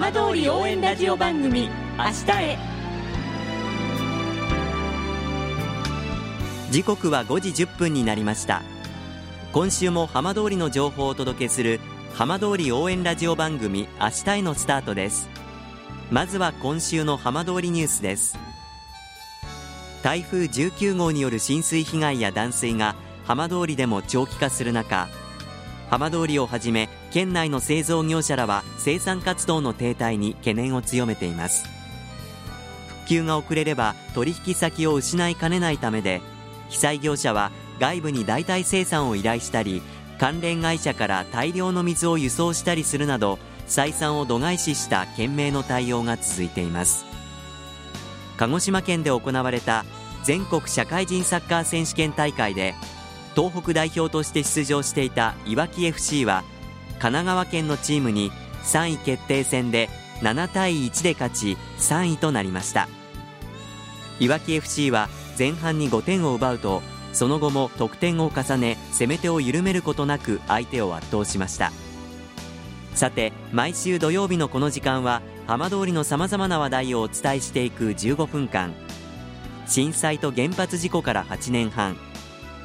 浜通り応援ラジオ番組明日へ。時刻は5時10分になりました。今週も浜通りの情報をお届けする浜通り応援ラジオ番組明日へのスタートです。まずは今週の浜通りニュースです。台風19号による浸水被害や断水が浜通りでも長期化する中浜通りをはじめ県内の製造業者らは生産活動の停滞に懸念を強めています。復旧が遅れれば取引先を失いかねないためで被災業者は外部に代替生産を依頼したり関連会社から大量の水を輸送したりするなど採算を度外視した懸命の対応が続いています。鹿児島県で行われた全国社会人サッカー選手権大会で東北代表として出場していたいわき FC は神奈川県のチームに3位決定戦で7対1で勝ち3位となりました。いわき FC は前半に5点を奪うとその後も得点を重ね攻め手を緩めることなく相手を圧倒しました。さて毎週土曜日のこの時間は浜通りのさまざまな話題をお伝えしていく15分間。震災と原発事故から8年半。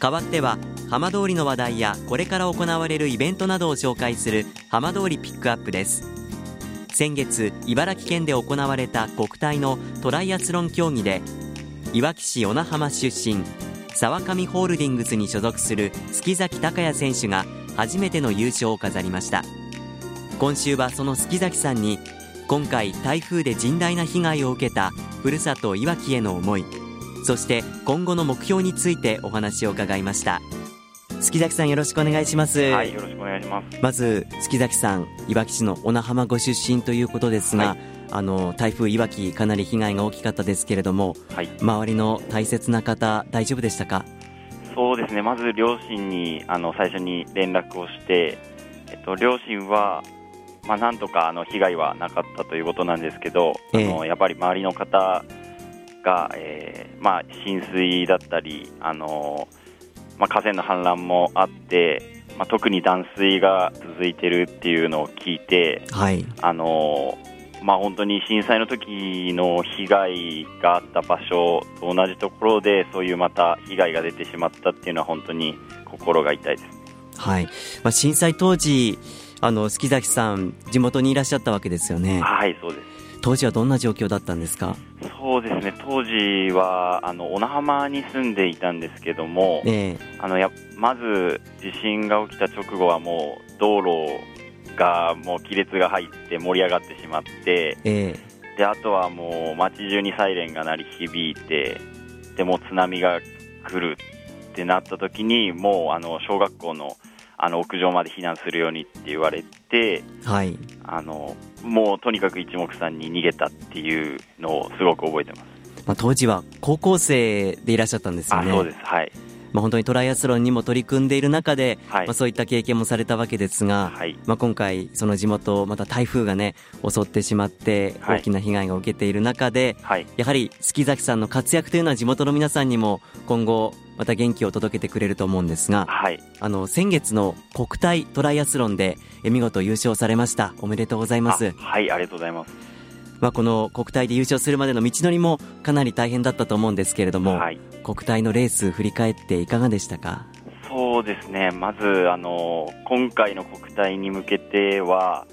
代わっては浜通りの話題やこれから行われるイベントなどを紹介する浜通りピックアップです。先月茨城県で行われた国体のトライアスロン競技でいわき市小名浜出身沢上ホールディングスに所属する月崎隆也選手が初めての優勝を飾りました。今週はその月崎さんに今回台風で甚大な被害を受けたふるさといわきへの思いそして今後の目標についてお話を伺いました。月崎さんよろしくお願いします。はいよろしくお願いします。まず月崎さんいわき市の小名浜ご出身ということですが、はい、あの台風いわきかなり被害が大きかったですけれども、はい、周りの大切な方大丈夫でしたか？そうですね。まず両親にあの最初に連絡をして、えっと、両親はまあ、なんとかあの被害はなかったということなんですけど、えー、あのやっぱり周りの方が、えーまあ、浸水だったり、あのまあ、河川の氾濫もあって、まあ、特に断水が続いているっていうのを聞いて、はい、あのまあ、本当に震災の時の被害があった場所と同じところでそういうまた被害が出てしまったっていうのは本当に心が痛いです。はいまあ、震災当時あの月崎さん地元にいらっしゃったわけですよね。はいそうです当時はどんな状況だったんですか？そうですね。当時はあの小名浜に住んでいたんですけども、えー、あのやまず地震が起きた直後はもう道路がもう亀裂が入って盛り上がってしまって、えー、であとはもう街中にサイレンが鳴り響いてでも津波が来るってなった時にもうあの小学校のあの屋上まで避難するようにって言われて、はい、あのもうとにかく一目散に逃げたっていうのをすごく覚えてます、まあ、当時は高校生でいらっしゃったんですよね。そうです。はい。まあ、本当にトライアスロンにも取り組んでいる中で、はい、まあ、そういった経験もされたわけですが、はい、まあ、今回、その地元、また台風が、ね、襲ってしまって大きな被害を受けている中で、はい、やはり月崎さんの活躍というのは地元の皆さんにも今後、また元気を届けてくれると思うんですが、はい、あの先月の国体トライアスロンで見事優勝されました。おめでとうございます。はいありがとうございます。まあ、この国体で優勝するまでの道のりもかなり大変だったと思うんですけれども、はい、国体のレース振り返っていかがでしたか？そうですね。まずあの今回の国体に向けては、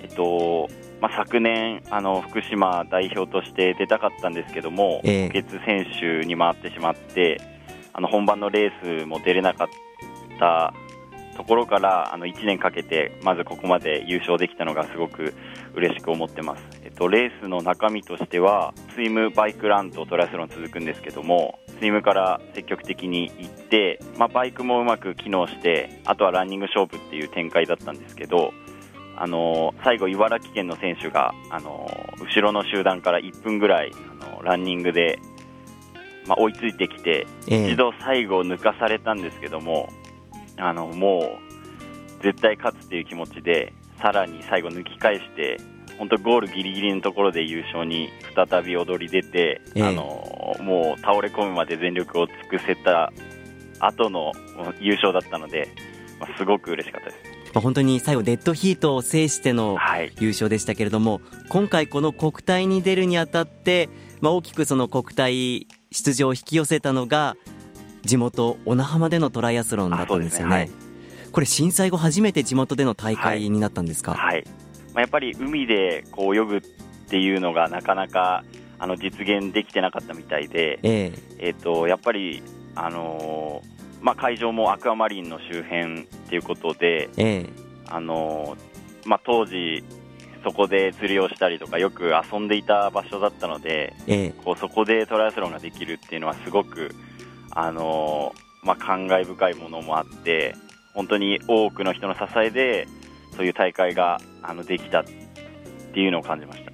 えっとまあ、昨年あの福島代表として出たかったんですけども、えー、補欠選手に回ってしまってあの本番のレースも出れなかったところからあの1年かけてまずここまで優勝できたのがすごく嬉しく思ってます、えっと、レースの中身としてはスイム、バイク、ランとトライアスロン続くんですけどもスイムから積極的に行って、まあ、バイクもうまく機能してあとはランニング勝負っていう展開だったんですけどあの最後、茨城県の選手があの後ろの集団から1分ぐらいあのランニングで、まあ、追いついてきて、一度最後抜かされたんですけどもあのもう絶対勝つっていう気持ちでさらに最後抜き返して本当ゴールギリギリのところで優勝に再び踊り出て、あのもう倒れ込むまで全力を尽くせた後の優勝だったので、まあ、すごく嬉しかったです。まあ、本当に最後デッドヒートを制しての優勝でしたけれども、はい、今回この国体に出るにあたって、まあ、大きくその国体出場を引き寄せたのが地元小名浜でのトライアスロンだったんですよね、ねはい、これ震災後初めて地元での大会になったんですか、はい、まあ、やっぱり海でこう泳ぐっていうのがなかなかあの実現できてなかったみたいで、えー、えーとやっぱり、あのー、まあ、会場もアクアマリンの周辺っていうことで、えー、あのー、まあ、当時、そこで釣りをしたりとかよく遊んでいた場所だったので、えー、こうそこでトライアスロンができるっていうのはすごくあのまあ、感慨深いものもあって本当に多くの人の支えでそういう大会があのできたっていうのを感じました、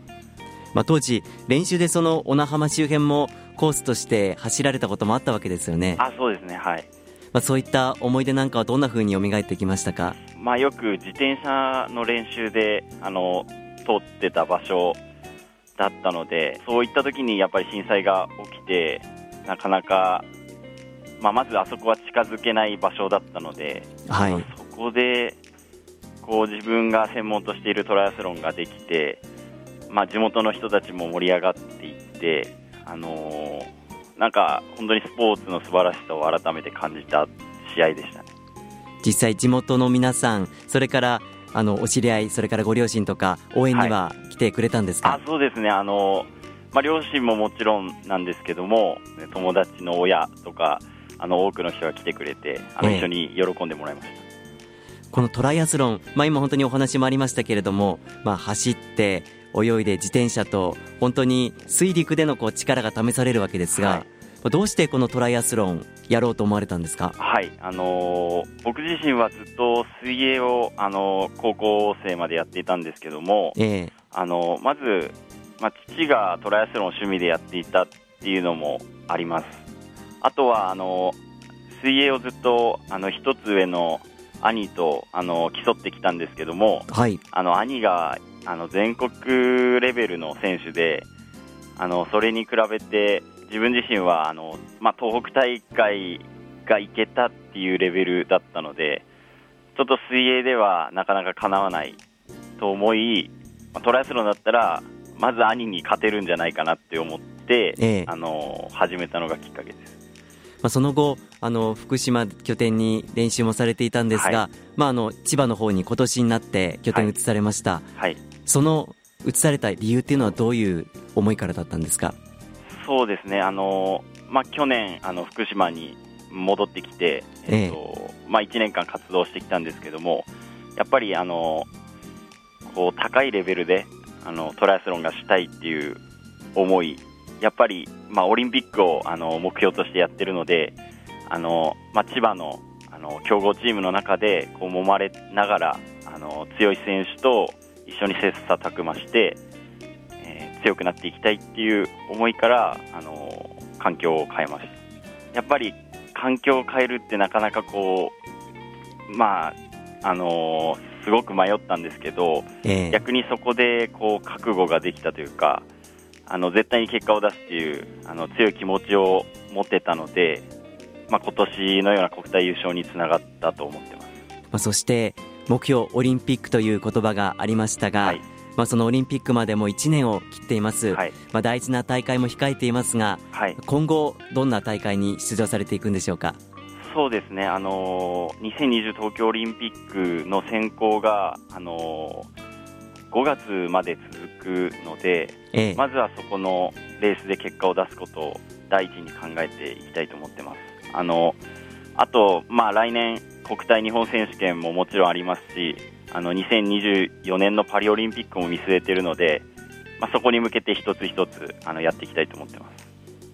まあ、当時、練習でその小名浜周辺もコースとして走られたこともあったわけですよね。あそうですね。はいまあ、そういった思い出なんかはどんなふうに蘇ってきましたか、まあ、よく自転車の練習であの通ってた場所だったのでそういった時にやっぱり震災が起きてなかなかまあ、まずあそこは近づけない場所だったので、はい、そこでこう自分が専門としているトライアスロンができて、まあ、地元の人たちも盛り上がっていって、あのー、なんか本当にスポーツの素晴らしさを改めて感じた試合でしたね。実際、地元の皆さん、それからあのお知り合い、それからご両親とか、応援には来てくれたんですか、はい、あそうですね。あの、まあ、両親ももちろんなんですけども、友達の親とか、あの多くの人が来てくれてあの、一緒に喜んでもらいました。このトライアスロン、まあ、今本当にお話もありましたけれども、まあ、走って泳いで自転車と本当に水陸でのこう力が試されるわけですが、はい、どうしてこのトライアスロンやろうと思われたんですか、はい。あのー、僕自身はずっと水泳を、あのー、高校生までやっていたんですけども、えー、あのー、まず、まあ、父がトライアスロンを趣味でやっていたっていうのもあります。あとはあの水泳をずっとあの一つ上の兄とあの競ってきたんですけども、はい、あの兄があの全国レベルの選手であのそれに比べて自分自身はあの、まあ、東北大会が行けたっていうレベルだったのでちょっと水泳ではなかなかかなわないと思い、まあ、トライアスロンだったらまず兄に勝てるんじゃないかなって思って、ええ、あの始めたのがきっかけです。まあ、その後あの福島拠点に練習もされていたんですが、はい、まあ、あの千葉の方に今年になって拠点移されました、はいはい、その移された理由っていうのはどういう思いからだったんですか？そうですね。あの、まあ、去年あの福島に戻ってきて、えっとまあ、1年間活動してきたんですけどもやっぱりあのこう高いレベルであのトライアスロンがしたいっていう思いやっぱり、まあ、オリンピックをあの目標としてやってるのであの、まあ、千葉のあの強豪チームの中でこう揉まれながらあの強い選手と一緒に切磋琢磨して、えー、強くなっていきたいっていう思いからあの環境を変えましたやっぱり環境を変えるってなかなかこうまああのすごく迷ったんですけど、えー、逆にそこでこう覚悟ができたというかあの絶対に結果を出すっていうあの強い気持ちを持ってたので、まあ、今年のような国体優勝につながったと思ってます、まあ、そして目標オリンピックという言葉がありましたが、はい、まあ、そのオリンピックまでも1年を切っています、はい、まあ、大事な大会も控えていますが、はい、今後、どんな大会に出場されていくんでしょうか？そうですね、あのー、2020東京オリンピックの選考が、あのー5月まで続くので、ええ、まずはそこのレースで結果を出すことを第一に考えていきたいと思ってます。あのあと、まあ、来年、国体日本選手権ももちろんありますし、あの2024年のパリオリンピックも見据えているので、まあ、そこに向けて一つ一つあのやっていきたいと思ってます。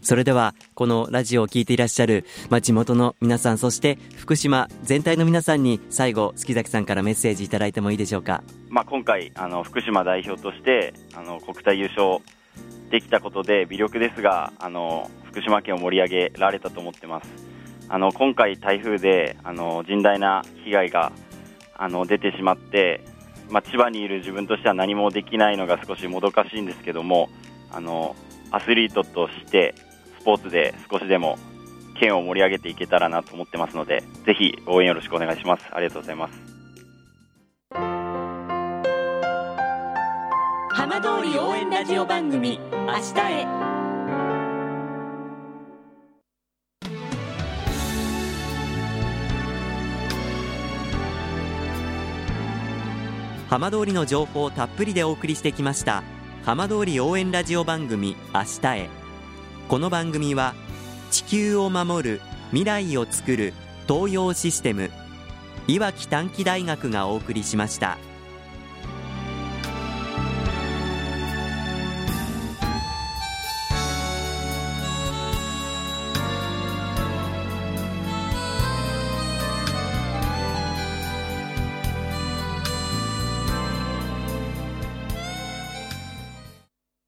それではこのラジオを聴いていらっしゃる、まあ、地元の皆さんそして福島全体の皆さんに最後月崎さんからメッセージいただいてもいいでしょうか、まあ、今回あの福島代表としてあの国体優勝できたことで微力ですがあの福島県を盛り上げられたと思ってますあの今回台風であの甚大な被害があの出てしまってまあ、千葉にいる自分としては何もできないのが少しもどかしいんですけどもあのアスリートとしてスポーツで少しでも県を盛り上げていけたらなと思ってますのでぜひ応援よろしくお願いします。ありがとうございます。浜通り応援ラジオ番組明日へ。浜通りの情報をたっぷりでお送りしてきました浜通り応援ラジオ番組明日へこの番組は地球を守る未来をつくる東洋システムいわき短期大学がお送りしました。